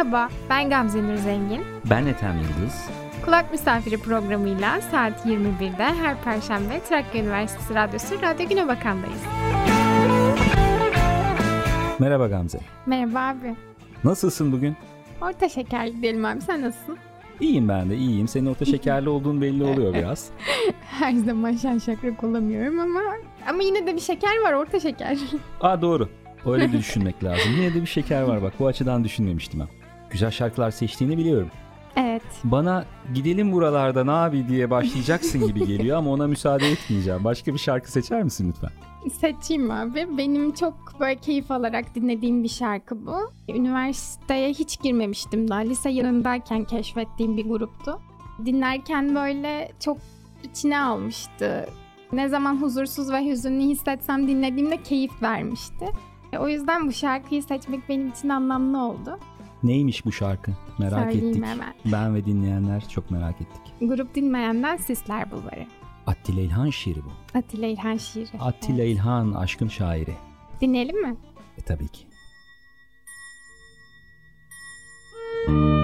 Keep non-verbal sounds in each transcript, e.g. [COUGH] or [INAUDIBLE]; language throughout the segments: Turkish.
Merhaba, ben Gamze Nur Zengin. Ben Ethem Yıldız. Kulak Misafiri programıyla saat 21'de her Perşembe Trakya Üniversitesi Radyosu Radyo Güne Bakan'dayız. Merhaba Gamze. Merhaba abi. Nasılsın bugün? Orta şekerli diyelim abi, sen nasılsın? İyiyim ben de iyiyim. Senin orta şekerli [LAUGHS] olduğun belli oluyor biraz. Her zaman şen şakrak olamıyorum ama ama yine de bir şeker var, orta şeker. Aa doğru. Öyle de düşünmek lazım. Yine de bir şeker var bak. Bu açıdan düşünmemiştim ben. Güzel şarkılar seçtiğini biliyorum. Evet. Bana gidelim buralardan abi diye başlayacaksın gibi geliyor ama ona müsaade etmeyeceğim. Başka bir şarkı seçer misin lütfen? Seçeyim abi. Benim çok böyle keyif alarak dinlediğim bir şarkı bu. Üniversiteye hiç girmemiştim daha. Lise yanındayken keşfettiğim bir gruptu. Dinlerken böyle çok içine almıştı. Ne zaman huzursuz ve hüzünlü hissetsem dinlediğimde keyif vermişti. O yüzden bu şarkıyı seçmek benim için anlamlı oldu. Neymiş bu şarkı? Merak Söyleyeyim ettik. hemen. Ben ve dinleyenler çok merak ettik. Grup dinleyenden Sisler Bulvarı. Attila İlhan şiiri bu. Atilla İlhan şiiri. Attila Evet. İlhan aşkın şairi. Dinleyelim mi? E tabii ki. Elinin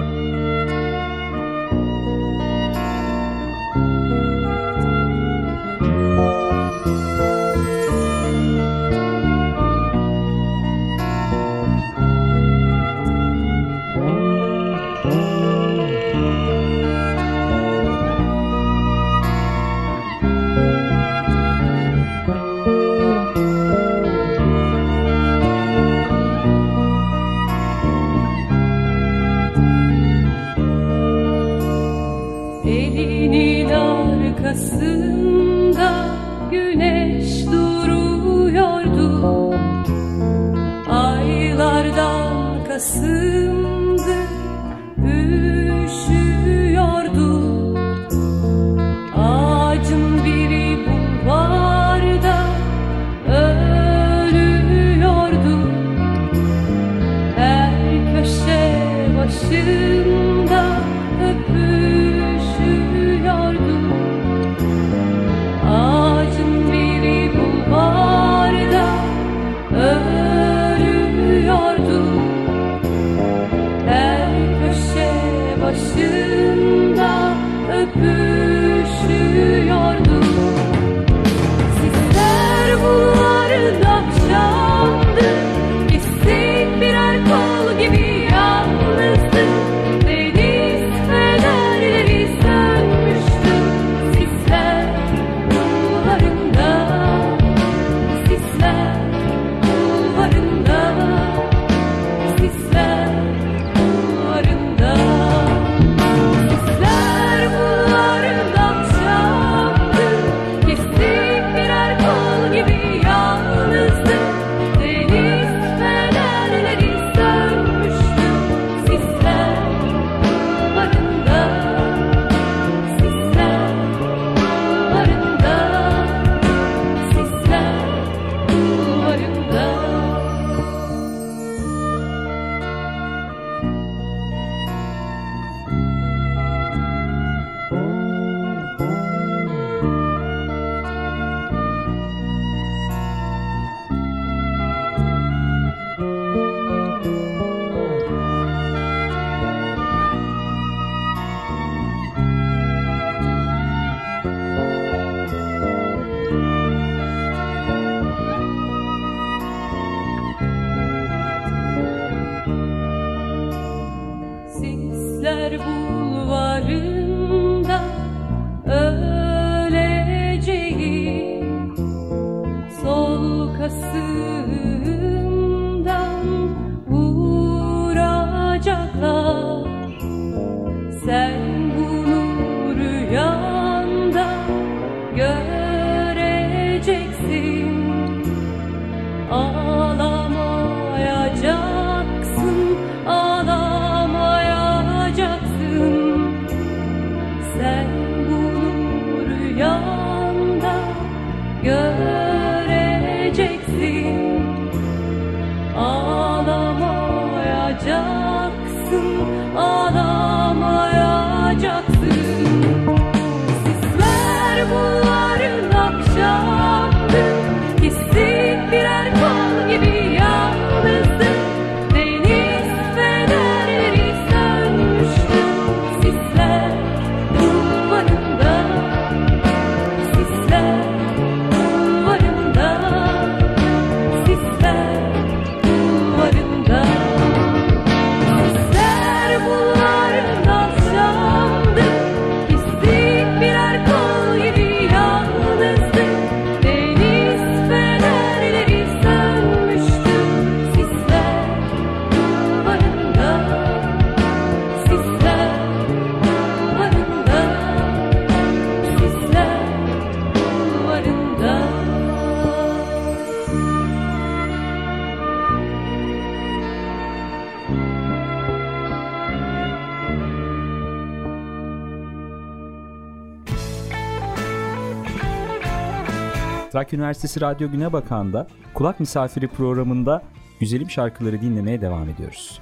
Trakya Üniversitesi Radyo Güne Bakan'da Kulak Misafiri programında güzelim şarkıları dinlemeye devam ediyoruz.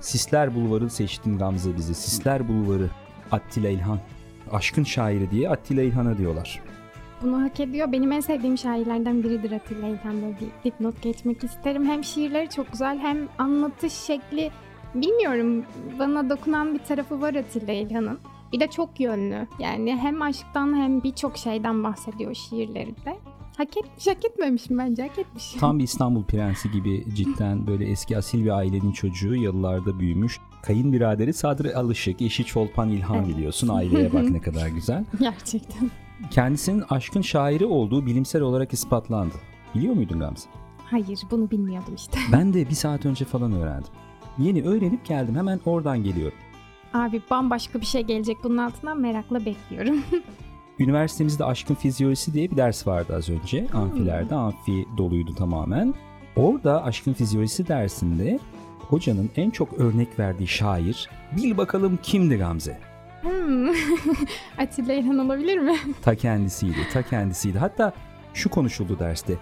Sisler Bulvarı seçtin Gamze bizi. Sisler Bulvarı Attila İlhan. Aşkın şairi diye Attila İlhan'a diyorlar. Bunu hak ediyor. Benim en sevdiğim şairlerden biridir Atilla İlhan. Böyle bir dipnot geçmek isterim. Hem şiirleri çok güzel hem anlatış şekli bilmiyorum bana dokunan bir tarafı var Atilla İlhan'ın. Bir de çok yönlü. Yani hem aşktan hem birçok şeyden bahsediyor şiirlerinde. Hak etmiş, hak etmemiş mi bence? Hak etmiş. Tam bir [LAUGHS] İstanbul prensi gibi cidden böyle eski asil bir ailenin çocuğu yıllarda büyümüş. Kayınbiraderi Sadri Alışık, eşi Çolpan İlhan Evet. biliyorsun. Aileye bak ne kadar güzel. [LAUGHS] Gerçekten. Kendisinin aşkın şairi olduğu bilimsel olarak ispatlandı. Biliyor muydun Gamze? Hayır bunu bilmiyordum işte. [LAUGHS] Ben de bir saat önce falan öğrendim. Yeni öğrenip geldim hemen oradan geliyorum. Abi bambaşka bir şey gelecek bunun altından merakla bekliyorum. Üniversitemizde aşkın fizyolojisi diye bir ders vardı az önce. Amfilerde amfi doluydu tamamen. Orada aşkın fizyolojisi dersinde hocanın en çok örnek verdiği şair bil bakalım kimdi Gamze? Hmm. [LAUGHS] Atilla İlhan olabilir mi? [LAUGHS] Ta kendisiydi, ta kendisiydi. Hatta şu konuşuldu derste.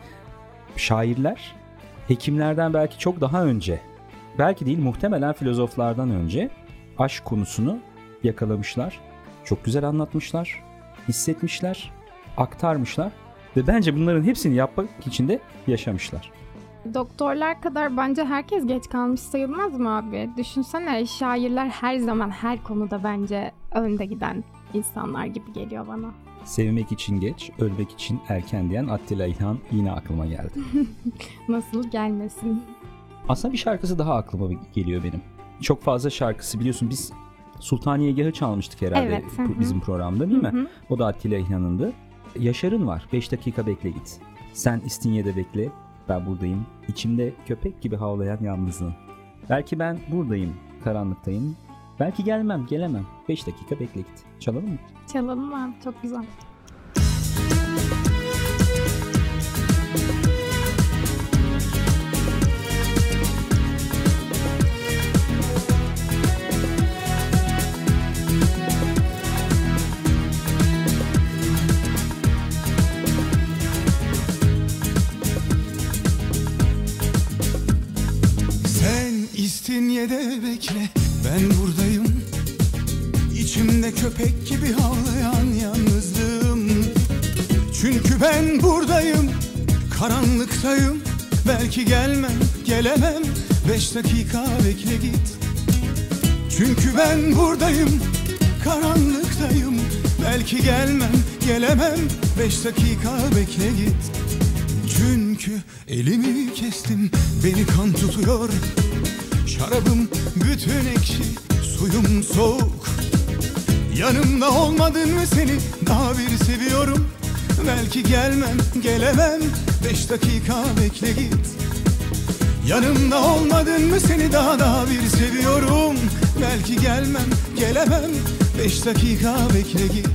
Şairler hekimlerden belki çok daha önce, belki değil muhtemelen filozoflardan önce aşk konusunu yakalamışlar. Çok güzel anlatmışlar, hissetmişler, aktarmışlar ve bence bunların hepsini yapmak için de yaşamışlar. Doktorlar kadar bence herkes geç kalmış sayılmaz mı abi? Düşünsene şairler her zaman her konuda bence önde giden insanlar gibi geliyor bana. Sevmek için geç, ölmek için erken diyen Attila İlhan yine aklıma geldi. [LAUGHS] Nasıl gelmesin? Aslında bir şarkısı daha aklıma geliyor benim. Çok fazla şarkısı biliyorsun biz Sultaniyegah'ı çalmıştık herhalde Evet, bizim programda değil mi? Hı hı. O da Attila İlhan'ındı. Yaşar'ın var. 5 dakika bekle git. Sen İstinye'de bekle. Ben buradayım. İçimde köpek gibi havlayan yalnızlığın. Belki ben buradayım. Karanlıktayım. Belki gelmem, gelemem. 5 dakika bekle git. Çalalım mı? Çalalım abi çok güzel. Karanlıktayım Belki gelmem gelemem. Beş dakika bekle git. Çünkü ben buradayım karanlıktayım. Belki gelmem gelemem. Beş dakika bekle git. Çünkü elimi kestim beni kan tutuyor. Şarabım bütün ekşi suyum soğuk. Yanımda olmadın mı seni? Daha bir seviyorum. Belki gelmem gelemem beş dakika bekle git Yanımda olmadın mı seni daha daha bir seviyorum Belki gelmem gelemem beş dakika bekle git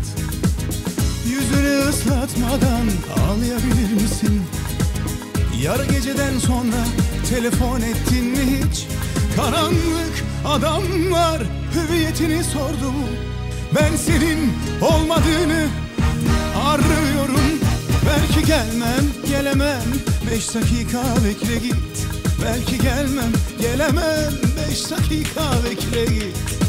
Yüzünü ıslatmadan ağlayabilir misin? Yarı geceden sonra telefon ettin mi hiç? Karanlık adamlar hüviyetini sordu mu? Ben senin olmadığını arıyorum Belki gelmem gelemem. Beş dakika bekle git. Belki gelmem gelemem. Beş dakika bekle git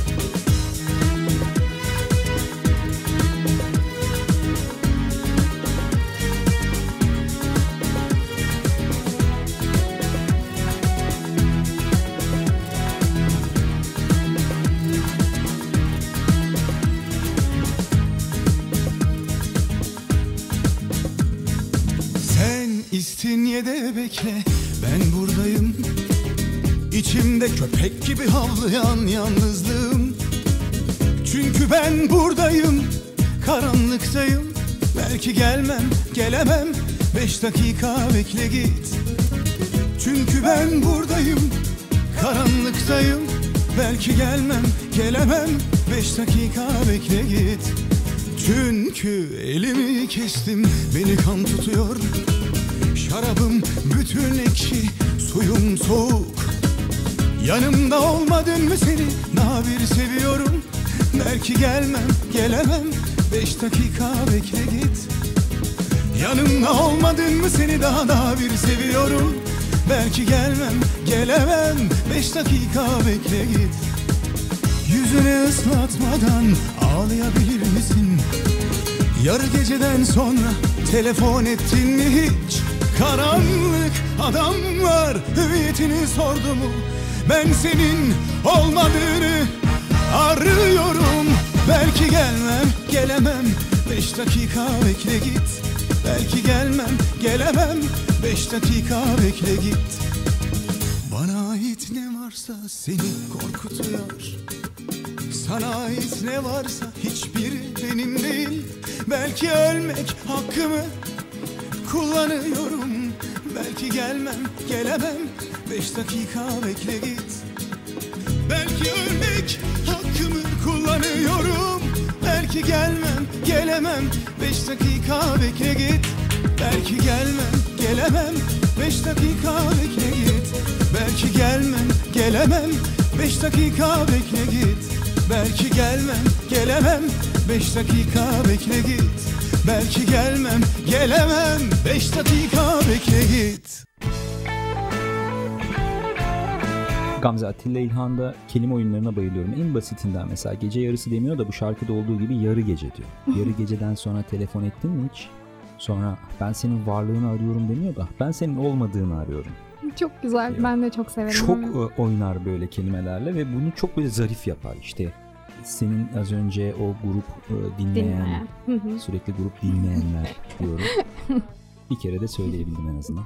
İstinye'de bekle. Ben buradayım. İçimde köpek gibi havlayan yalnızlığım. Çünkü ben buradayım. Karanlıktayım. Belki gelmem gelemem. Beş dakika bekle git. Çünkü ben buradayım. Karanlıktayım. Belki gelmem gelemem. Beş dakika bekle git. Çünkü elimi kestim. Beni kan tutuyor Şarabım bütün ekşi suyum soğuk. Yanımda olmadın mı seni? Daha bir seviyorum Belki gelmem gelemem. Beş dakika bekle git. Yanımda olmadın mı seni? Daha daha bir seviyorum Belki gelmem gelemem. Beş dakika bekle git. Yüzünü ıslatmadan ağlayabilir misin? Yarı geceden sonra telefon ettin mi hiç? Karanlık adamlar hüviyetini sordu mu? Ben senin olmadığını arıyorum. Belki gelmem gelemem. Beş dakika bekle git. Belki gelmem gelemem. Beş dakika bekle git. Bana ait ne varsa seni korkutuyor. Sana ait ne varsa hiçbiri benim değil. Belki ölmek hakkımı kullanıyorum. Belki gelmem gelemem. Beş dakika bekle git. Belki ölmek hakkımı kullanıyorum. Belki gelmem gelemem. Beş dakika bekle git. Belki gelmem gelemem. Beş dakika bekle git. Belki gelmem gelemem. Beş dakika bekle git. Belki gelmem gelemem. Beş dakika bekle git Belki gelmem gelemem Beş dakika bekle git Gamze Atilla İlhan'da kelime oyunlarına bayılıyorum. En basitinden mesela gece yarısı demiyor da bu şarkıda olduğu gibi yarı gece diyor. Yarı geceden sonra telefon ettin mi hiç? Sonra ben senin varlığını arıyorum demiyor da ben senin olmadığını arıyorum. Çok güzel. Ben de çok severim. Çok e, oynar böyle kelimelerle ve bunu çok böyle zarif yapar. İşte senin az önce o grup e, dinleyen, dinleyen. Sürekli grup dinleyenler [LAUGHS] diyorum. Bir kere de söyleyebildim en azından.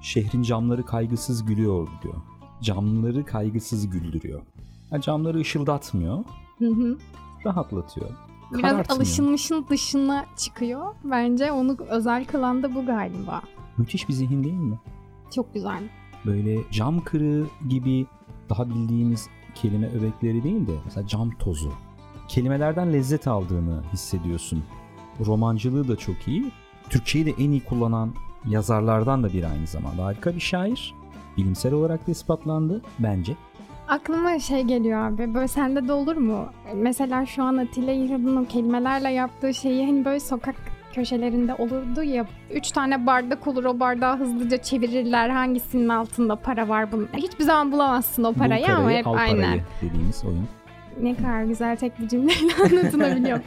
Şehrin camları kaygısız gülüyor diyor. Camları kaygısız güldürüyor. Yani camları ışıldatmıyor, rahatlatıyor. Biraz alışılmışın dışına çıkıyor. Bence onu özel kılan da bu galiba. Müthiş bir zihin değil mi? Çok güzel. Böyle cam kırığı gibi daha bildiğimiz kelime öbekleri değil de mesela cam tozu. Kelimelerden lezzet aldığını hissediyorsun. Romancılığı da çok iyi. Türkçeyi de en iyi kullanan yazarlardan da biri aynı zamanda. Harika bir şair. Bilimsel olarak da ispatlandı bence. Aklıma şey geliyor abi. Böyle sende de olur mu? Mesela şu an Atilla İlhan'ın o kelimelerle yaptığı şeyi hani böyle sokak köşelerinde olurdu ya. Üç tane bardak olur o bardağı hızlıca çevirirler. Hangisinin altında para var bunun. Hiçbir zaman bulamazsın o parayı Bul ama parayı, hep al aynen. parayı dediğimiz oyun. Ne kadar güzel tek bir cümleyle [LAUGHS] anlatılabiliyormuş.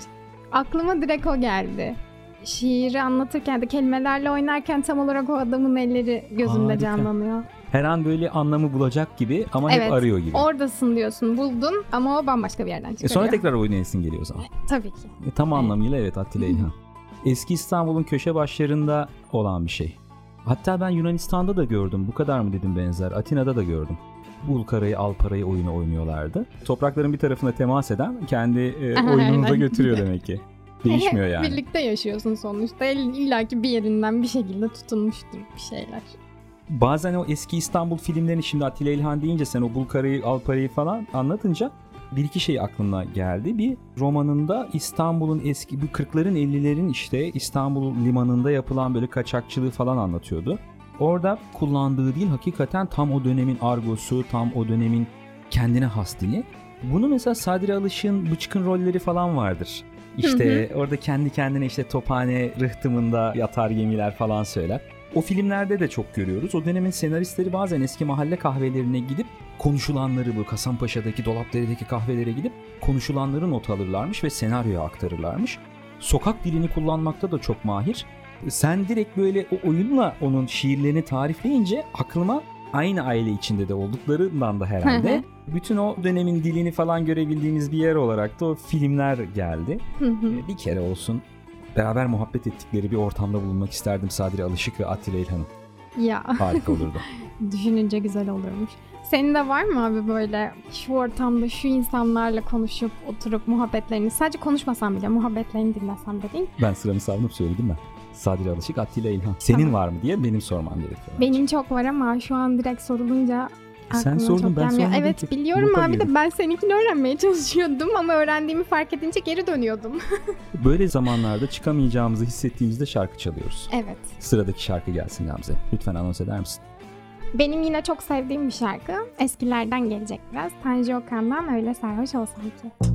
Aklıma direkt o geldi. Şiiri anlatırken de kelimelerle oynarken tam olarak o adamın elleri gözümde Harika. canlanıyor. Her an böyle anlamı bulacak gibi ama Evet, hep arıyor gibi. Oradasın diyorsun buldun ama o bambaşka bir yerden E çıkıyor. sonra tekrar oynayasın geliyor o zaman. Tabii ki. E, tam anlamıyla evet Attila [LAUGHS] İlhan. Eski İstanbul'un köşe başlarında olan bir şey. Hatta ben Yunanistan'da da gördüm. Bu kadar mı dedim benzer. Atina'da da gördüm. Bul karayı al parayı oyunu oynuyorlardı. Toprakların bir tarafına temas eden kendi e, [LAUGHS] Aha, oyununu da aynen. götürüyor demek ki. Değişmiyor [LAUGHS] yani. birlikte yaşıyorsun sonuçta. İlla ki bir yerinden bir şekilde tutunmuştur bir şeyler. Bazen o eski İstanbul filmlerini şimdi Atilla İlhan deyince sen o bul karayı al parayı falan anlatınca bir iki şey aklına geldi. Bir romanında İstanbul'un eski bu 40'ların 50'lerin işte İstanbul limanında yapılan böyle kaçakçılığı falan anlatıyordu. Orada kullandığı dil hakikaten tam o dönemin argosu, tam o dönemin kendine has dili. Bunu mesela Sadri Alış'ın Bıçkın rolleri falan vardır. İşte orada kendi kendine işte tophane rıhtımında yatar gemiler falan söyler. O filmlerde de çok görüyoruz. O dönemin senaristleri bazen eski mahalle kahvelerine gidip konuşulanları bu Kasampaşa'daki Dolapdere'deki kahvelere gidip konuşulanları not alırlarmış ve senaryoya aktarırlarmış. Sokak dilini kullanmakta da çok mahir. Sen direkt böyle o oyunla onun şiirlerini tarifleyince aklıma aynı aile içinde de olduklarından da herhalde bütün o dönemin dilini falan görebildiğimiz bir yer olarak da o filmler geldi. Bir kere olsun beraber muhabbet ettikleri bir ortamda bulunmak isterdim Sadri Alışık ve Atilla İlhan'ın. ya Harika olurdu. [LAUGHS] düşününce güzel olurmuş. Senin de var mı abi böyle şu ortamda şu insanlarla konuşup oturup muhabbetlerini sadece konuşmasam bile muhabbetlerini dinlesem dediğin ben sıramı savunуp söyledim ben. Sadri Alışık, Atilla İlhan. Senin Tamam. var mı diye benim sormam gerekiyor. Benim çok var ama şu an direkt sorulunca Sen aklıma sordun, çok ben sormadım Evet ki. biliyorum abi girdim. de ben seninkini öğrenmeye [LAUGHS] çalışıyordum ama öğrendiğimi fark edince geri dönüyordum. [LAUGHS] Böyle zamanlarda çıkamayacağımızı hissettiğimizde şarkı çalıyoruz. evet. Sıradaki şarkı gelsin Gamze. Lütfen anons eder misin? Benim yine çok sevdiğim bir şarkı. Eskilerden gelecek biraz. Tanju Okan'dan Öyle Sarhoş Olsam Ki.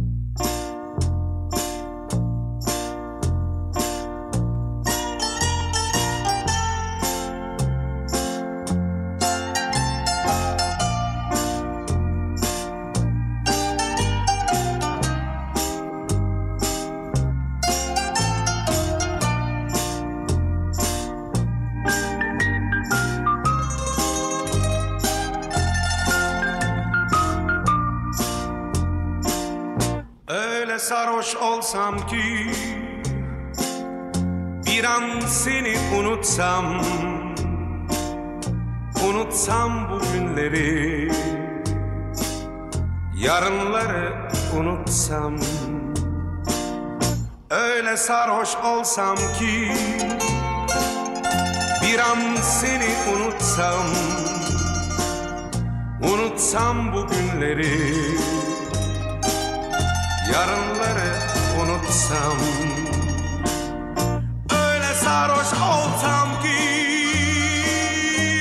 Unutsam Unutsam bu günleri Yarınları unutsam Öyle sarhoş olsam ki Bir an seni unutsam Unutsam bu günleri Yarınları unutsam sarhoş olsam ki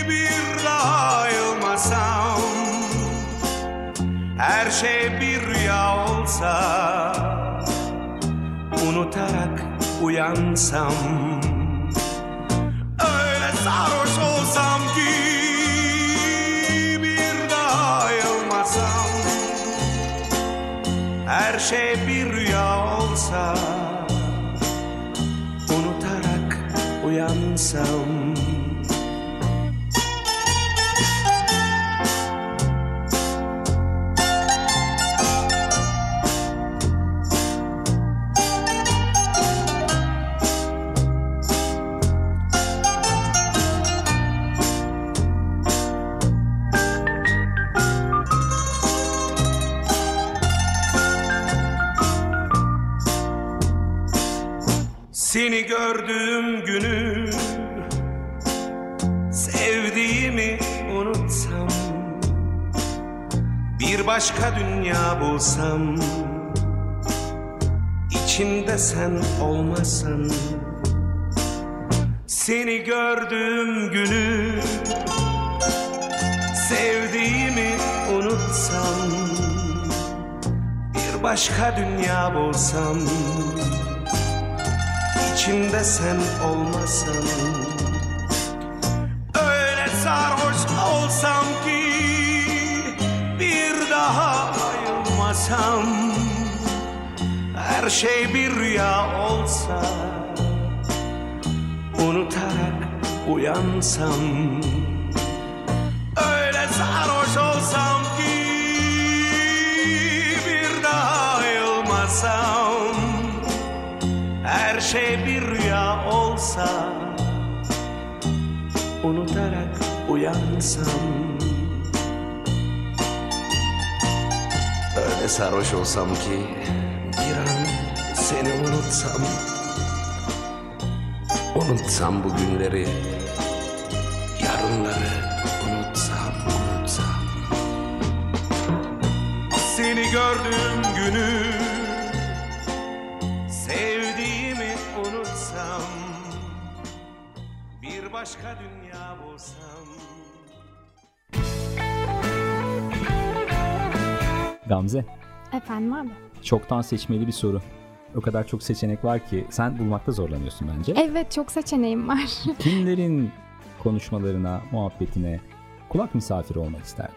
Bir daha ayılmasam Her şey bir rüya olsa Unutarak uyansam. Öyle sarhoş olsam ki Bir daha ayılmasam her şey bir rüya olsa uyansam Seni başka dünya bulsam içinde sen olmasan Seni gördüğüm günü Sevdiğimi unutsam Bir başka dünya bulsam içinde sen olmasan Öyle sarhoş olsam ayılmasam Her şey bir rüya olsa unutarak uyansam Öyle sarhoş olsam ki bir daha ayılmasam her şey bir rüya olsa Unutarak uyansam Öyle sarhoş olsam ki Bir an seni unutsam. Unutsam bu günleri Yarınları unutsam unutsam. Seni gördüğüm günü Sevdiğimi unutsam. Bir başka dünya bulsam Gamze, Efendim abi. çoktan seçmeli bir soru. O kadar çok seçenek var ki sen bulmakta zorlanıyorsun bence. Evet çok seçeneğim var. [LAUGHS] Kimlerin konuşmalarına, muhabbetine kulak misafiri olmak isterdin?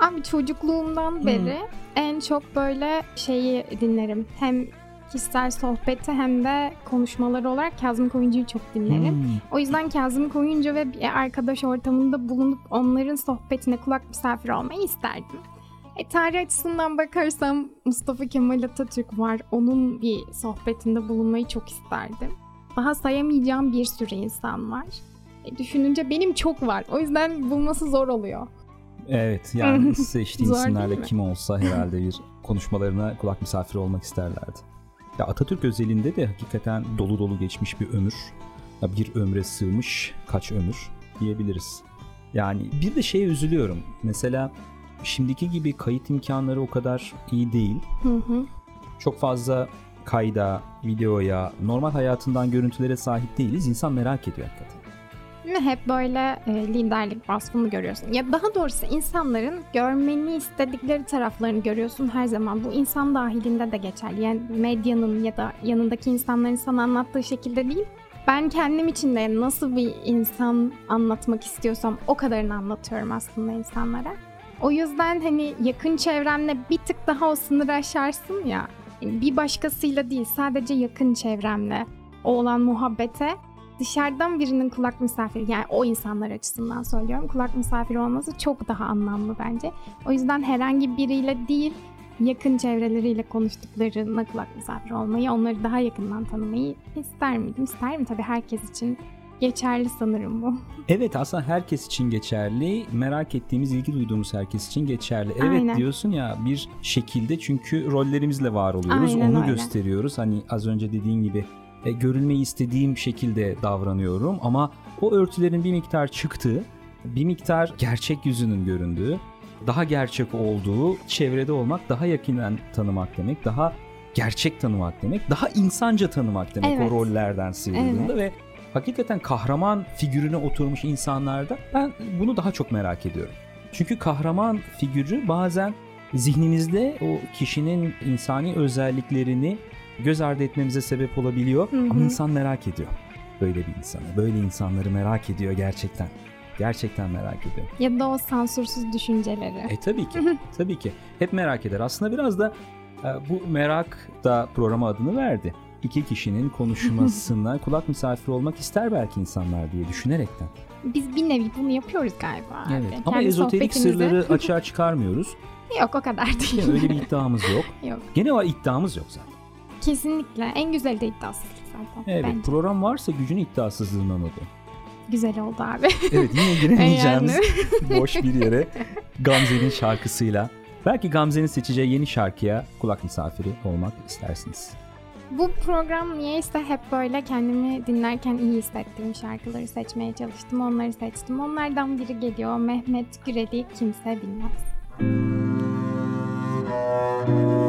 Abi çocukluğumdan beri en çok böyle şeyi dinlerim. Hem kişisel sohbeti hem de konuşmaları olarak Kazım Koyuncu'yu çok dinlerim. Hmm. O yüzden Kazım Koyuncu ve bir arkadaş ortamında bulunup onların sohbetine kulak misafiri olmayı isterdim. E, tarih açısından bakarsam Mustafa Kemal Atatürk var. Onun bir sohbetinde bulunmayı çok isterdim. Daha sayamayacağım bir sürü insan var. E, düşününce benim çok var. O yüzden bulması zor oluyor. Evet yani [LAUGHS] değil isimlerle kim olsa herhalde bir konuşmalarına kulak misafiri olmak isterlerdi. Ya Atatürk özelinde de hakikaten dolu dolu geçmiş bir ömür. Ya bir ömre sığmış kaç ömür diyebiliriz. Yani bir de şeye üzülüyorum. Mesela şimdiki gibi kayıt imkanları o kadar iyi değil. Hı hı. Çok fazla kayda, videoya, normal hayatından görüntülere sahip değiliz. İnsan merak ediyor hakikaten. Hep böyle e, liderlik vasfını görüyorsun. Ya daha doğrusu insanların görmeni istedikleri taraflarını görüyorsun her zaman. Bu insan dahilinde de geçerli. Yani medyanın ya da yanındaki insanların sana anlattığı şekilde değil. Ben kendim için de nasıl bir insan anlatmak istiyorsam o kadarını anlatıyorum aslında insanlara. O yüzden hani yakın çevremle bir tık daha o sınırı aşarsın ya. Yani bir başkasıyla değil sadece yakın çevremle o olan muhabbete dışarıdan birinin kulak misafiri yani o insanlar açısından söylüyorum kulak misafiri olması çok daha anlamlı bence. O yüzden herhangi biriyle değil yakın çevreleriyle konuştuklarına kulak misafir olmayı, onları daha yakından tanımayı ister miydim? İsterim tabii herkes için geçerli sanırım bu. Evet aslında herkes için geçerli. Merak ettiğimiz, ilgi duyduğumuz herkes için geçerli. Evet Aynen. diyorsun ya bir şekilde çünkü rollerimizle var oluyoruz. Aynen Onu öyle. gösteriyoruz. Hani az önce dediğin gibi e, görülmeyi istediğim şekilde davranıyorum ama o örtülerin bir miktar çıktığı, bir miktar gerçek yüzünün göründüğü, daha gerçek olduğu çevrede olmak, daha yakinen tanımak demek, daha gerçek tanımak demek, daha insanca tanımak demek Evet. o rollerden sıyrıldığında ve hakikaten kahraman figürüne oturmuş insanlarda ben bunu daha çok merak ediyorum. Çünkü kahraman figürü bazen zihnimizde o kişinin insani özelliklerini göz ardı etmemize sebep olabiliyor Hı hı. ama insan merak ediyor böyle bir insanı. Böyle insanları merak ediyor gerçekten. Gerçekten merak ediyor. Ya da o sansürsüz düşünceleri. E tabii ki. tabii ki. Hep merak eder. Aslında biraz da e, bu merak da programa adını verdi. İki kişinin konuşmasına [LAUGHS] kulak misafiri olmak ister belki insanlar diye düşünerekten. Biz bir nevi bunu yapıyoruz galiba. abi. Evet. Ama Kendi ezoterik sırları [LAUGHS] açığa çıkarmıyoruz. Yok o kadar değil. Yani öyle bir iddiamız yok. [LAUGHS] Yok. Gene var iddiamız yok zaten. Kesinlikle. En güzeli de iddiasızlık zaten. Evet. Bence. Program varsa gücün iddiasızlığından adı. Güzel oldu abi. Evet yine giremeyeceğimiz Yani. boş bir yere Gamze'nin şarkısıyla. Belki Gamze'nin seçeceği yeni şarkıya kulak misafiri olmak istersiniz. Bu program niyeyse hep böyle kendimi dinlerken iyi hissettiğim şarkıları seçmeye çalıştım. Onları seçtim. Onlardan biri geliyor. Mehmet Gürel'i kimse bilmez. Bulut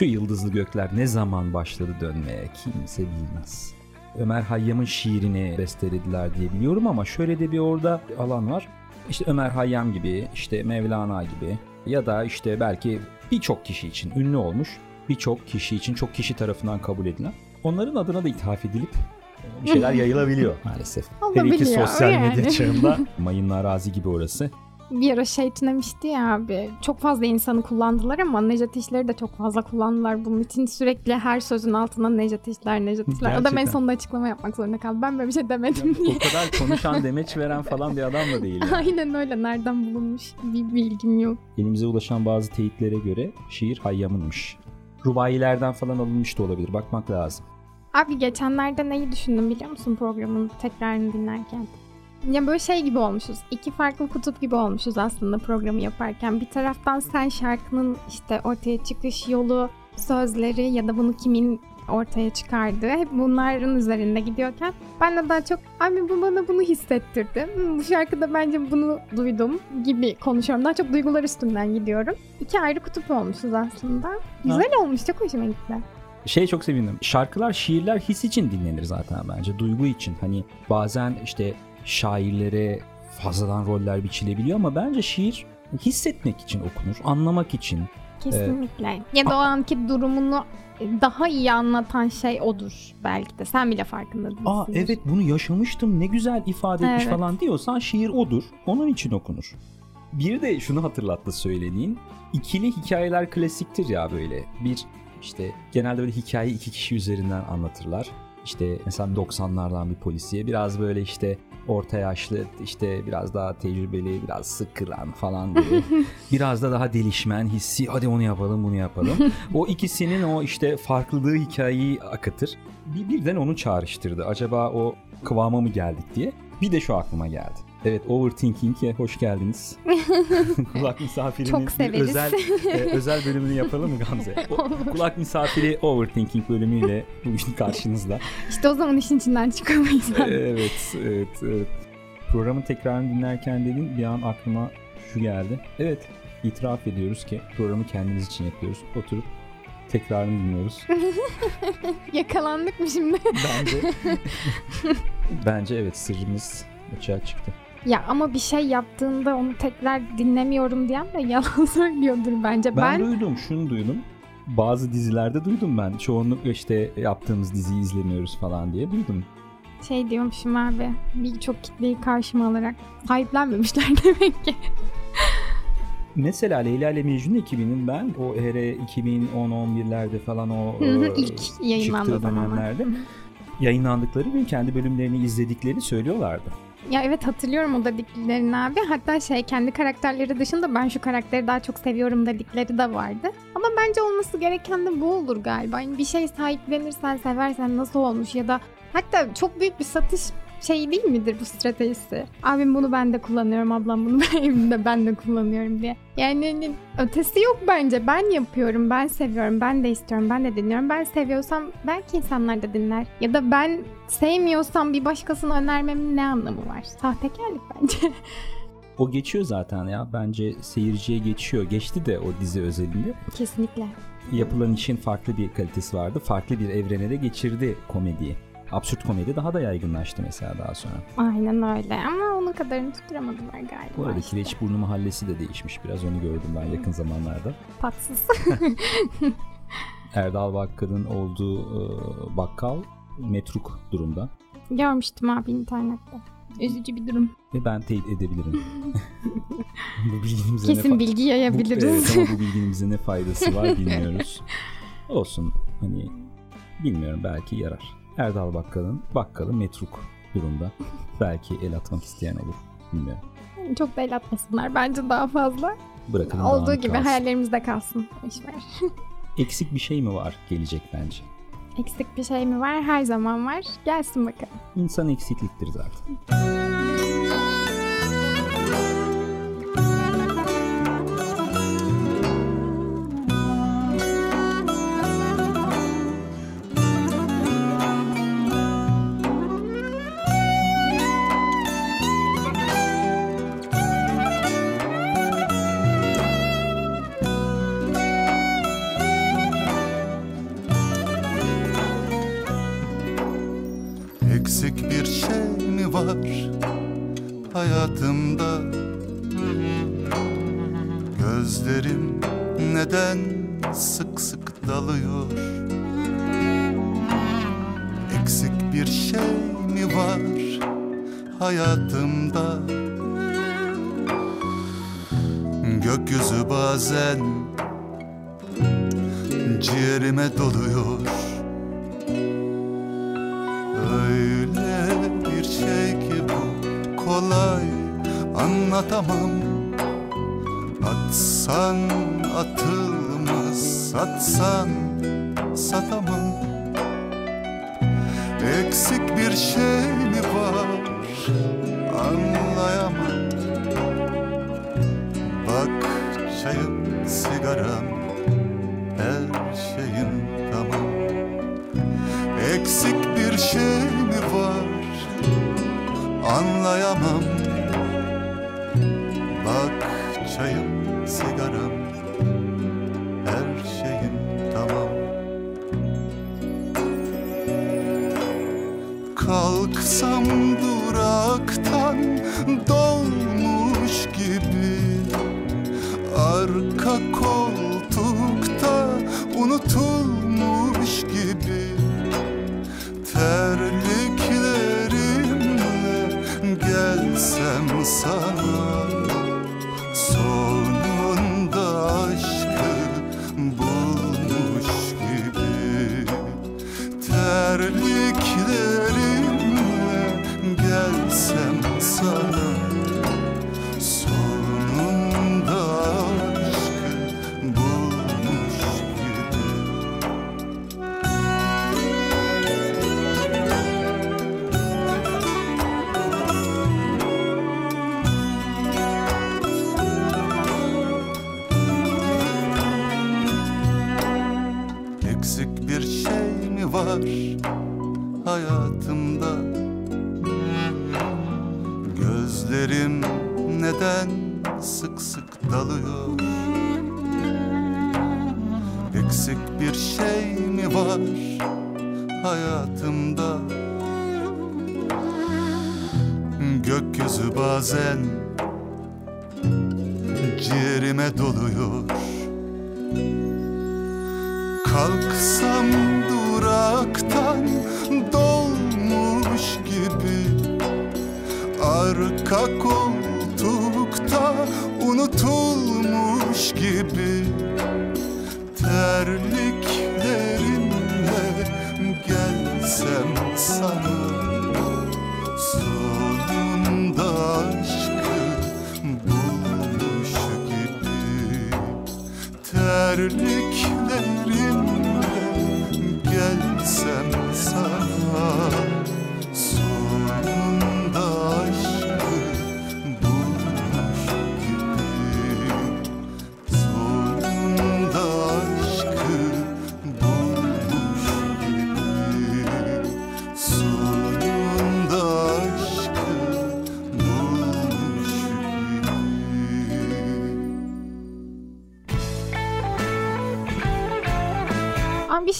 Şu yıldızlı gökler ne zaman başladı dönmeye kimse bilmez. Ömer Hayyam'ın şiirini bestelediler diye biliyorum ama şöyle de bir orada alan var. İşte Ömer Hayyam gibi, işte Mevlana gibi ya da işte belki birçok kişi için ünlü olmuş, birçok kişi için çok kişi tarafından kabul edilen. Onların adına da ithaf edilip bir şeyler yayılabiliyor [LAUGHS] maalesef. Her iki sosyal medya yani. çağında [LAUGHS] mayınlı arazi gibi orası. Bir ara şey tünemişti ya abi. Çok fazla insanı kullandılar ama Necdet İşler'i de çok fazla kullandılar. Bunun için sürekli her sözün altına Necdet İşler, Necdet İşler. Adam en sonunda açıklama yapmak zorunda kaldı. Ben böyle bir şey demedim diye. o kadar [LAUGHS] konuşan demeç veren falan bir adam da değil. yani. Aynen öyle. Nereden bulunmuş bir bilgim yok. Elimize ulaşan bazı teyitlere göre şiir Hayyam'ınmış. Rubayilerden falan alınmış da olabilir. Bakmak lazım. Abi geçenlerde neyi düşündüm biliyor musun programın tekrarını dinlerken? Ya böyle şey gibi olmuşuz. İki farklı kutup gibi olmuşuz aslında programı yaparken. Bir taraftan sen şarkının işte ortaya çıkış yolu, sözleri ya da bunu kimin ortaya çıkardığı hep bunların üzerinde gidiyorken ben de daha çok abi bu bana bunu hissettirdi. Hmm, Bu şarkıda bence bunu duydum gibi konuşuyorum. Daha çok duygular üstünden gidiyorum. İki ayrı kutup olmuşuz aslında. Güzel olmuş. Çok hoşuma gitti. Şey çok sevindim. Şarkılar, şiirler his için dinlenir zaten bence. Duygu için. Hani bazen işte şairlere fazladan roller biçilebiliyor ama bence şiir hissetmek için okunur. Anlamak için. Kesinlikle. Ya da o anki durumunu daha iyi anlatan şey odur belki de. Sen bile farkında değilsin. Aa evet bunu yaşamıştım ne güzel ifade etmiş Evet. falan diyorsan şiir odur. Onun için okunur. Bir de şunu hatırlattı söylediğin. İkili hikayeler klasiktir ya böyle. Bir işte genelde böyle hikayeyi iki kişi üzerinden anlatırlar. İşte mesela 90'lardan bir polisiye biraz böyle işte orta yaşlı işte biraz daha tecrübeli biraz sıkıran falan böyle. [LAUGHS] biraz da daha delişmen hissi hadi onu yapalım bunu yapalım. [LAUGHS] o ikisinin o işte farklılığı hikayeyi akıtır. Bir, birden onu çağrıştırdı. Acaba o kıvama mı geldik diye. Bir de şu aklıma geldi. Evet Overthinking'e hoş geldiniz. [LAUGHS] Kulak misafirinin Çok bir severiz. özel e, özel bölümünü yapalım mı Gamze? O, kulak misafiri Overthinking bölümüyle bugün karşınızda. İşte o zaman işin içinden çıkamayız. evet, evet, evet. Programın tekrarını dinlerken dedim bir an aklıma şu geldi. Evet, itiraf ediyoruz ki programı kendimiz için yapıyoruz. Oturup tekrarını dinliyoruz. [LAUGHS] Yakalandık mı şimdi? Bence [LAUGHS] bence evet sırrımız açığa çıktı. Ya ama bir şey yaptığında onu tekrar dinlemiyorum diyen de [LAUGHS] yalan söylüyordur bence. Ben, Ben, duydum, şunu duydum. Bazı dizilerde duydum ben. Çoğunlukla işte yaptığımız diziyi izlemiyoruz falan diye duydum. şey diyormuşum abi. Birçok kitleyi karşıma alarak sahiplenmemişler [LAUGHS] demek ki. Mesela Leyla ile Mecnun ekibinin ben o ERE 2010-11'lerde falan o Hı hı, e, İlk çıktığı dönemlerde yayınlandıkları gün kendi bölümlerini izlediklerini söylüyorlardı. Ya evet hatırlıyorum o dediklerini abi. Hatta şey kendi karakterleri dışında ben şu karakteri daha çok seviyorum dedikleri de vardı. Ama bence olması gereken de bu olur galiba. Yani bir şey sahiplenirsen, seversen nasıl olmuş ya da hatta çok büyük bir satış şey değil midir bu stratejisi? Abim bunu ben de kullanıyorum, ablam bunu [LAUGHS] evimde ben de kullanıyorum diye. Yani hani ötesi yok bence. Ben yapıyorum, ben seviyorum, ben de istiyorum, ben de dinliyorum. Ben seviyorsam belki insanlar da dinler. Ya da ben sevmiyorsam bir başkasına önermemin ne anlamı var? Sahtekarlık bence. [LAUGHS] O geçiyor zaten ya. Bence seyirciye geçiyor. Geçti de o dizi özelinde. Kesinlikle. Yapılan işin farklı bir kalitesi vardı. Farklı bir evrene de geçirdi komediyi. Absürt komedi daha da yaygınlaştı mesela daha sonra. Aynen öyle ama onun kadarını tutturamadılar galiba. Bu arada işte. Kireçburnu Mahallesi de değişmiş. Biraz onu gördüm ben yakın zamanlarda. Tatsız. [LAUGHS] Erdal Bakkal'ın olduğu e, bakkal metruk durumda. Görmüştüm abi internette. Üzücü bir durum. Ve ben teyit edebilirim. [LAUGHS] bu bilgimize Kesin bilgi bu, yayabiliriz. evet, ama bu bilginin bize ne faydası var [LAUGHS] bilmiyoruz. Olsun hani bilmiyorum belki yarar. Erdal Bakkal'ın bakkalı metruk durumda. [LAUGHS] Belki el atmak isteyen olur. Bilmiyorum. Çok da el atmasınlar bence daha fazla. Bırakalım Olduğu gibi kalsın. hayallerimizde kalsın. İşler. [LAUGHS] Eksik bir şey mi var gelecek bence? Eksik bir şey mi var? Her zaman var. Gelsin bakalım. İnsan eksikliktir zaten. Hayatımda Kalksam duraktan dolmuş gibi. Arka koltukta unutulmuş gibi. Terliklerimle gelsem sana gelsem hayatımda. Gökyüzü bazen ciğerime doluyor. Kalksam duraktan dolmuş gibi Arka koltukta unutulmuş gibi Terliklerimle gelsem sana Sonunda aşkı bulmuş gibi Terliklerimle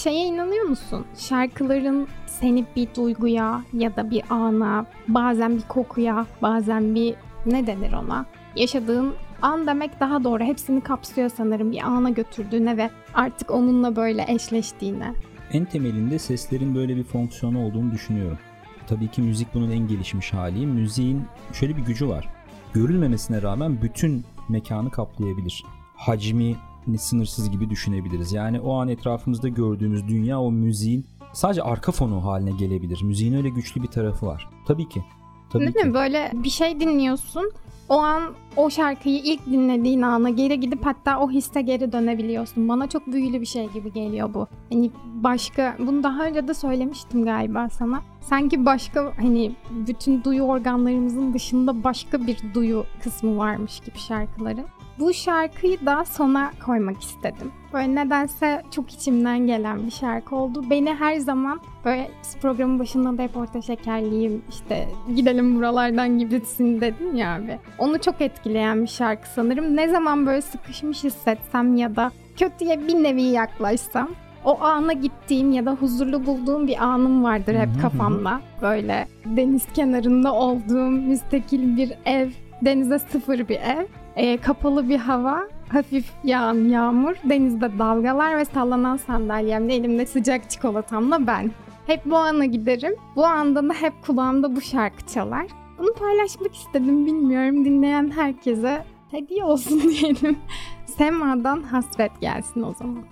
şeye inanıyor musun? Şarkıların seni bir duyguya ya da bir ana, bazen bir kokuya, bazen bir ne denir ona? Yaşadığın an demek daha doğru. Hepsini kapsıyor sanırım bir ana götürdüğüne ve artık onunla böyle eşleştiğine. En temelinde seslerin böyle bir fonksiyonu olduğunu düşünüyorum. Tabii ki müzik bunun en gelişmiş hali. Müziğin şöyle bir gücü var. Görülmemesine rağmen bütün mekanı kaplayabilir. Hacmi sınırsız gibi düşünebiliriz. Yani o an etrafımızda gördüğümüz dünya o müziğin sadece arka fonu haline gelebilir. Müziğin öyle güçlü bir tarafı var. Tabii ki. Tabii Değil ki. mi? Böyle bir şey dinliyorsun. O an o şarkıyı ilk dinlediğin ana geri gidip hatta o hisse geri dönebiliyorsun. Bana çok büyülü bir şey gibi geliyor bu. Hani başka, bunu daha önce de söylemiştim galiba sana. Sanki başka hani bütün duyu organlarımızın dışında başka bir duyu kısmı varmış gibi şarkıların. Bu şarkıyı da sona koymak istedim. Böyle nedense çok içimden gelen bir şarkı oldu. Beni her zaman böyle programın başında da hep orta şekerliyim işte gidelim buralardan gibisin dedin ya abi. Onu çok etkileyen bir şarkı sanırım. Ne zaman böyle sıkışmış hissetsem ya da kötüye bir nevi yaklaşsam o ana gittiğim ya da huzurlu bulduğum bir anım vardır hep kafamda. Böyle deniz kenarında olduğum müstakil bir ev, denize sıfır bir ev, e, kapalı bir hava, hafif yağan yağmur, denizde dalgalar ve sallanan sandalyemle elimde sıcak çikolatamla ben. Hep bu ana giderim. Bu anda da hep kulağımda bu şarkı çalar. Bunu paylaşmak istedim bilmiyorum dinleyen herkese hediye olsun [LAUGHS] diyelim. Sema'dan hasret gelsin o zaman.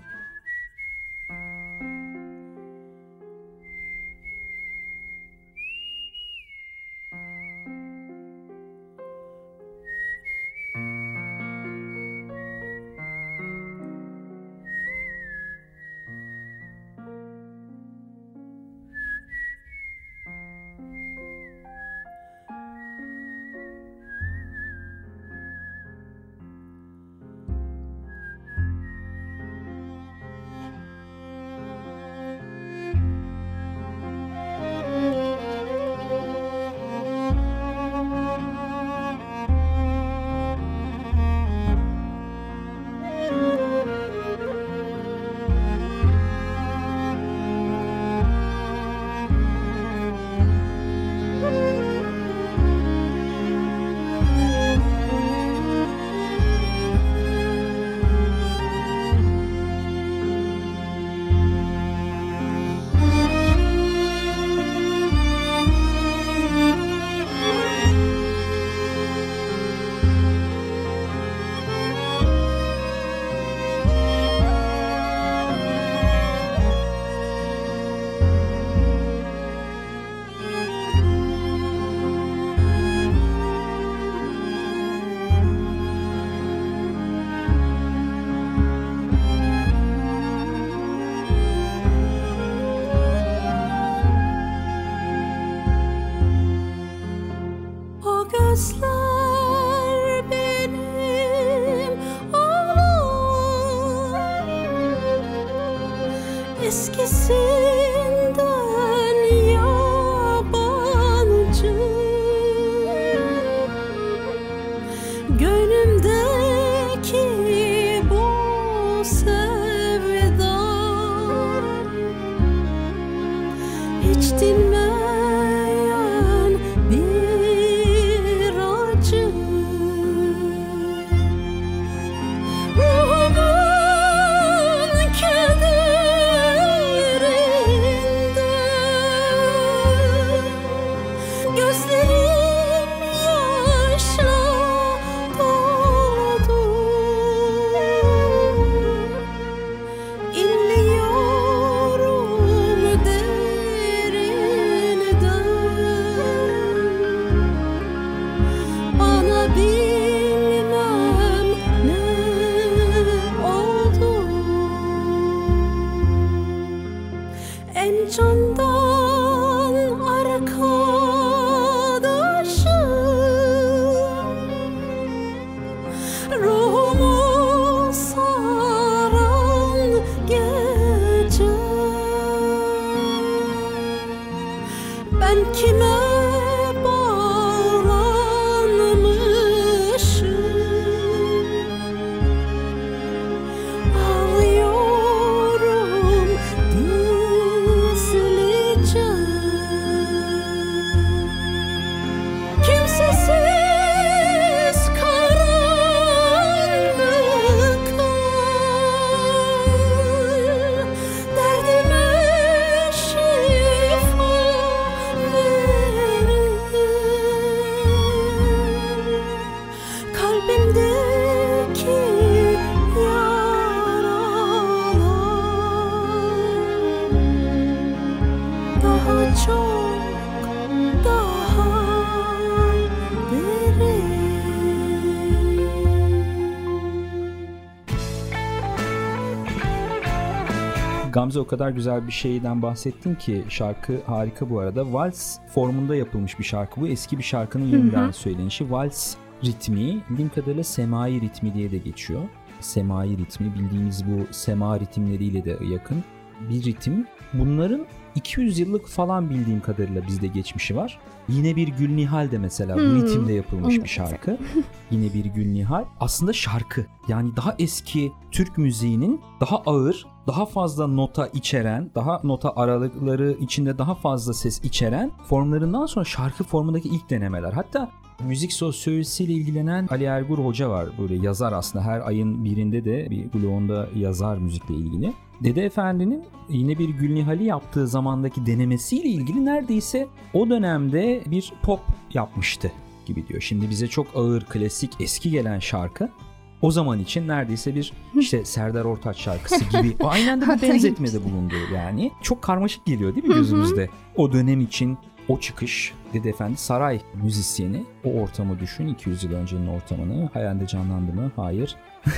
Gamze o kadar güzel bir şeyden bahsettin ki şarkı harika bu arada. Vals formunda yapılmış bir şarkı bu. Eski bir şarkının yeniden söylenişi. Vals ritmi bildiğim kadarıyla semai ritmi diye de geçiyor. Semai ritmi bildiğimiz bu sema ritimleriyle de yakın. bir ritim. Bunların 200 yıllık falan bildiğim kadarıyla bizde geçmişi var. Yine bir Gül Nihal de mesela bu Hmm. ritimde yapılmış bir şarkı. Yine bir Gül Nihal. Aslında şarkı. Yani daha eski Türk müziğinin daha ağır, daha fazla nota içeren, daha nota aralıkları içinde daha fazla ses içeren formlarından sonra şarkı formundaki ilk denemeler. Hatta müzik sosyolojisiyle ilgilenen Ali Ergur Hoca var. Böyle yazar aslında her ayın birinde de bir blogunda yazar müzikle ilgili. Dede Efendi'nin yine bir Gülnihal'i yaptığı zamandaki denemesiyle ilgili neredeyse o dönemde bir pop yapmıştı gibi diyor. Şimdi bize çok ağır, klasik, eski gelen şarkı o zaman için neredeyse bir işte [LAUGHS] Serdar Ortaç şarkısı gibi o [LAUGHS] aynen de bir benzetmede bulundu yani. Çok karmaşık geliyor değil mi gözümüzde? O dönem için o çıkış Dede Efendi saray müzisyeni o ortamı düşün 200 yıl öncenin ortamını hayalde canlandı mı? Hayır. [LAUGHS]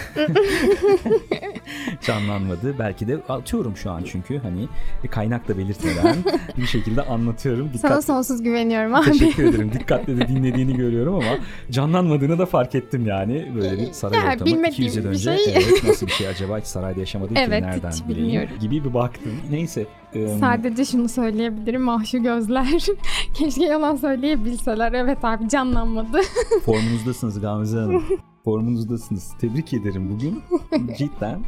Canlanmadı. Belki de atıyorum şu an çünkü hani bir kaynak da belirtmeden [LAUGHS] bir şekilde anlatıyorum. Sana Dikkat, sonsuz güveniyorum abi. teşekkür ederim. [LAUGHS] Dikkatle de dinlediğini görüyorum ama canlanmadığını da fark ettim yani. Böyle bir saray Ya, ortamı bilmediğim 200 yıl önce. şey. Evet nasıl bir şey acaba hiç sarayda yaşamadık ki Evet, nereden hiç bileyim bilmiyorum. gibi bir baktım. Neyse. Em, Sadece şunu söyleyebilirim. Ah şu gözler. Keşke yalan söyleyebilseler. Evet abi canlanmadı. Formunuzdasınız Gamze Hanım. Formunuzdasınız. Tebrik ederim bugün. [LAUGHS] Cidden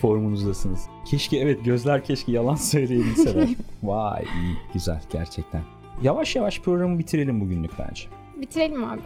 formunuzdasınız. Keşke evet gözler keşke yalan söyleyebilseler. [LAUGHS] Vay iyi güzel gerçekten. Yavaş yavaş programı bitirelim bugünlük bence. Bitirelim abi.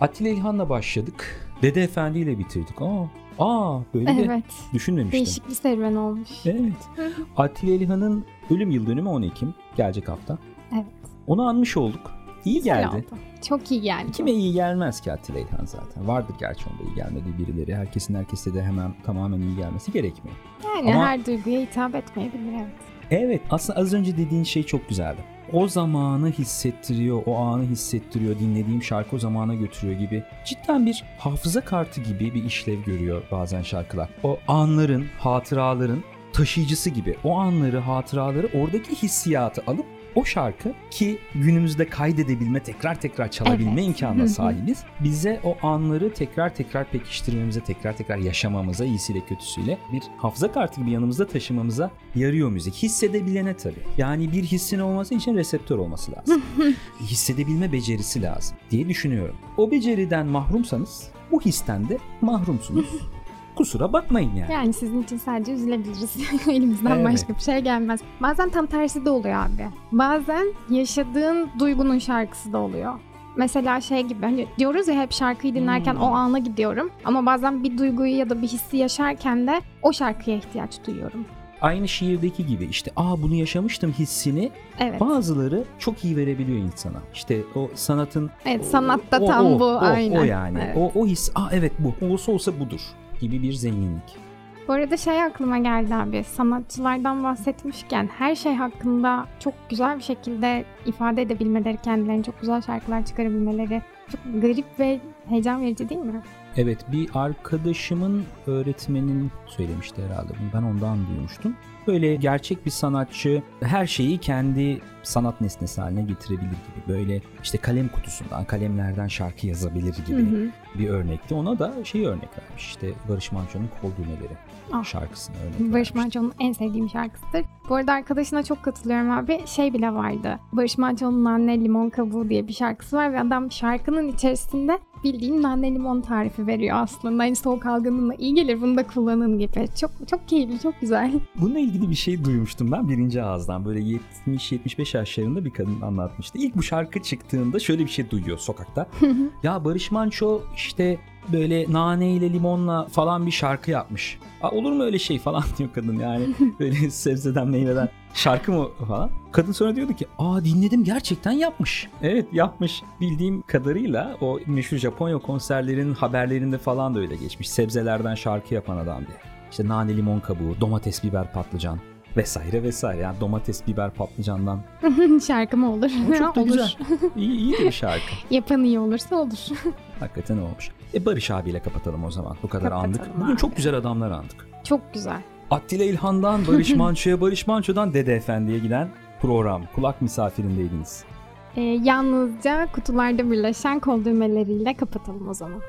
Atilla İlhan'la başladık. Dede Efendi ile bitirdik. Aa, aa böyle de Evet. düşünmemiştim. Değişik bir serüven olmuş. Evet. [LAUGHS] Atilla İlhan'ın ölüm yıl dönümü 10 Ekim. Gelecek hafta. Evet. Onu anmış olduk. İyi geldi. oldu. Çok iyi geldi. Kime iyi gelmez ki Atilla İlhan zaten. Vardır gerçi onda iyi gelmediği birileri. Herkesin herkese de hemen tamamen iyi gelmesi gerekmiyor. Yani Ama- her duyguya hitap etmeyebilir evet. Evet aslında az önce dediğin şey çok güzeldi. O zamanı hissettiriyor, o anı hissettiriyor, dinlediğim şarkı o zamana götürüyor gibi. Cidden bir hafıza kartı gibi bir işlev görüyor bazen şarkılar. O anların, hatıraların taşıyıcısı gibi. O anları, hatıraları, oradaki hissiyatı alıp o şarkı ki günümüzde kaydedebilme, tekrar tekrar çalabilme Evet. İmkanına sahibiz. Bize o anları tekrar tekrar pekiştirmemize, tekrar tekrar yaşamamıza, iyisiyle kötüsüyle bir hafıza kartı gibi yanımızda taşımamıza yarıyor müzik. Hissedebilene tabii. Yani bir hissin olması için reseptör olması lazım. [LAUGHS] Hissedebilme becerisi lazım diye düşünüyorum. O beceriden mahrumsanız bu histen de mahrumsunuz. [LAUGHS] Kusura bakmayın yani. Yani sizin için sadece üzülebiliriz. [LAUGHS] Elimizden Evet. başka bir şey gelmez. Bazen tam tersi de oluyor abi. Bazen yaşadığın duygunun şarkısı da oluyor. Mesela şey gibi hani diyoruz ya hep şarkıyı dinlerken Hmm. o ana gidiyorum. Ama bazen bir duyguyu ya da bir hissi yaşarken de o şarkıya ihtiyaç duyuyorum. Aynı şiirdeki gibi işte aa bunu yaşamıştım hissini Evet. bazıları çok iyi verebiliyor insana. İşte o sanatın Evet sanatta o- tam o- bu o, aynen. O yani. Evet. O, o his aa evet bu olsa olsa budur gibi bir zenginlik. Bu arada şey aklıma geldi abi. Sanatçılardan bahsetmişken her şey hakkında çok güzel bir şekilde ifade edebilmeleri, kendilerini çok güzel şarkılar çıkarabilmeleri çok garip ve heyecan verici değil mi? Evet bir arkadaşımın öğretmenin söylemişti herhalde bunu ben ondan duymuştum. Böyle gerçek bir sanatçı her şeyi kendi sanat nesnesi haline getirebilir gibi. Böyle işte kalem kutusundan, kalemlerden şarkı yazabilir gibi Hı hı. bir örnekti. Ona da şey örnek vermiş işte Barış Manço'nun Kol Düğmeleri Ah. şarkısını örnek Barış. Manço'nun en sevdiğim şarkısıdır. Bu arada arkadaşına çok katılıyorum abi. Şey bile vardı. Barış Manço'nun Nane Limon Kabuğu diye bir şarkısı var ve adam şarkının içerisinde bildiğin nane limon tarifi veriyor aslında. Hani soğuk algınlığına iyi gelir bunu da kullanın gibi. Çok çok keyifli, çok güzel. [LAUGHS] Bununla ilgili bir şey duymuştum ben birinci ağızdan. Böyle 70-75 yaşlarında bir kadın anlatmıştı. İlk bu şarkı çıktığında şöyle bir şey duyuyor sokakta. ya Barış Manço işte böyle nane ile limonla falan bir şarkı yapmış. Aa, olur mu öyle şey falan diyor kadın yani. [LAUGHS] Böyle sebzeden meyveden şarkı mı falan. Kadın sonra diyordu ki aa dinledim gerçekten yapmış. Evet yapmış. Bildiğim kadarıyla o meşhur Japonya konserlerinin haberlerinde falan da öyle geçmiş. Sebzelerden şarkı yapan adam diye. İşte nane limon kabuğu, domates biber patlıcan vesaire vesaire. Yani domates biber patlıcandan. [LAUGHS] Şarkı mı olur? O çok da [LAUGHS] olur. güzel. İyi, iyi de bir şarkı. Yapan iyi olursa olur. Hakikaten olmuş. E Barış abiyle kapatalım o zaman. Bu kadar Kapatalım andık. Bugün abi. çok güzel adamlar andık. Çok güzel. Attila İlhan'dan Barış [LAUGHS] Manço'ya, Barış Manço'dan Dede Efendi'ye giden program. Kulak misafirindeydiniz. Ee, yalnızca kutularda birleşen kol düğmeleriyle kapatalım o zaman.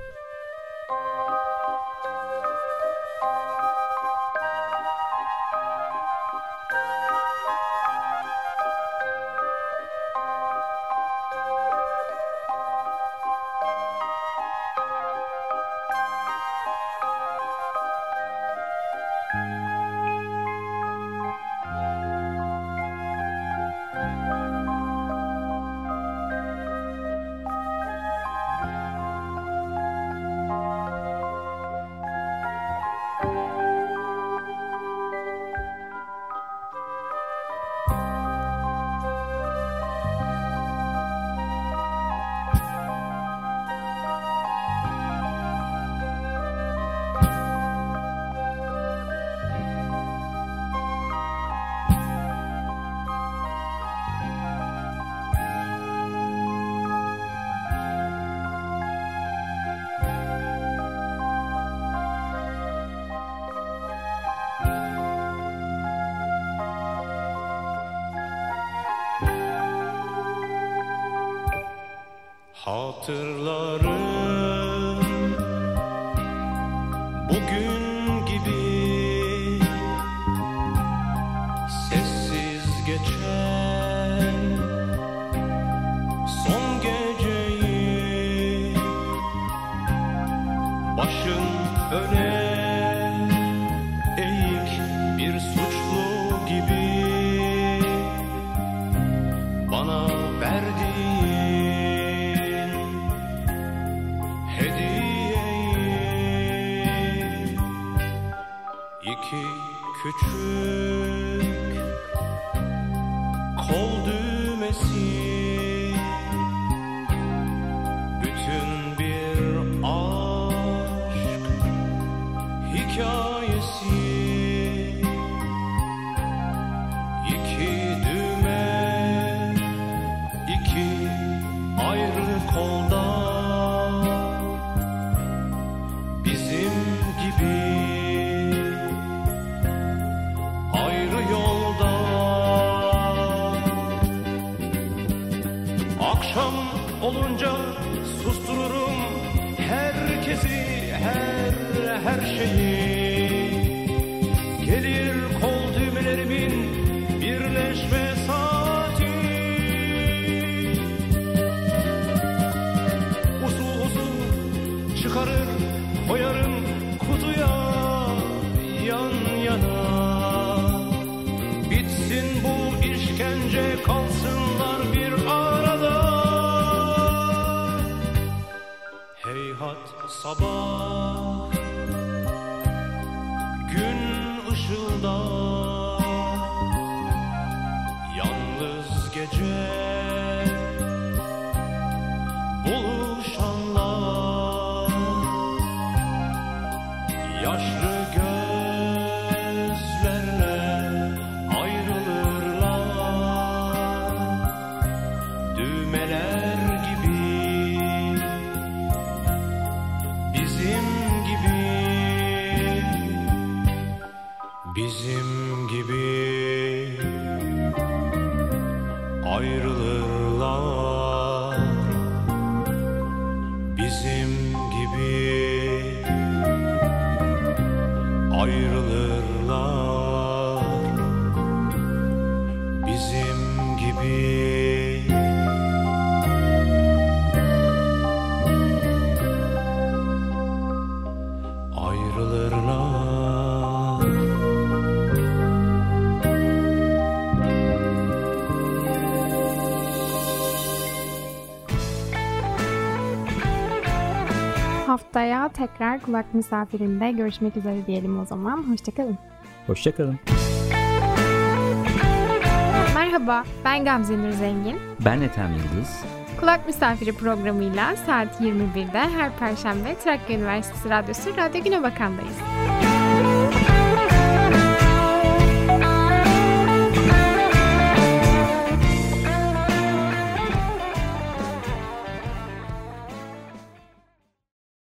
Her name 决绝。tekrar kulak misafirinde görüşmek üzere diyelim o zaman. Hoşçakalın. Hoşçakalın. Merhaba, ben Gamze Nur Zengin. Ben Ethem Yıldız. Kulak Misafiri programıyla saat 21'de her Perşembe Trakya Üniversitesi Radyosu Radyo Güne Bakan'dayız.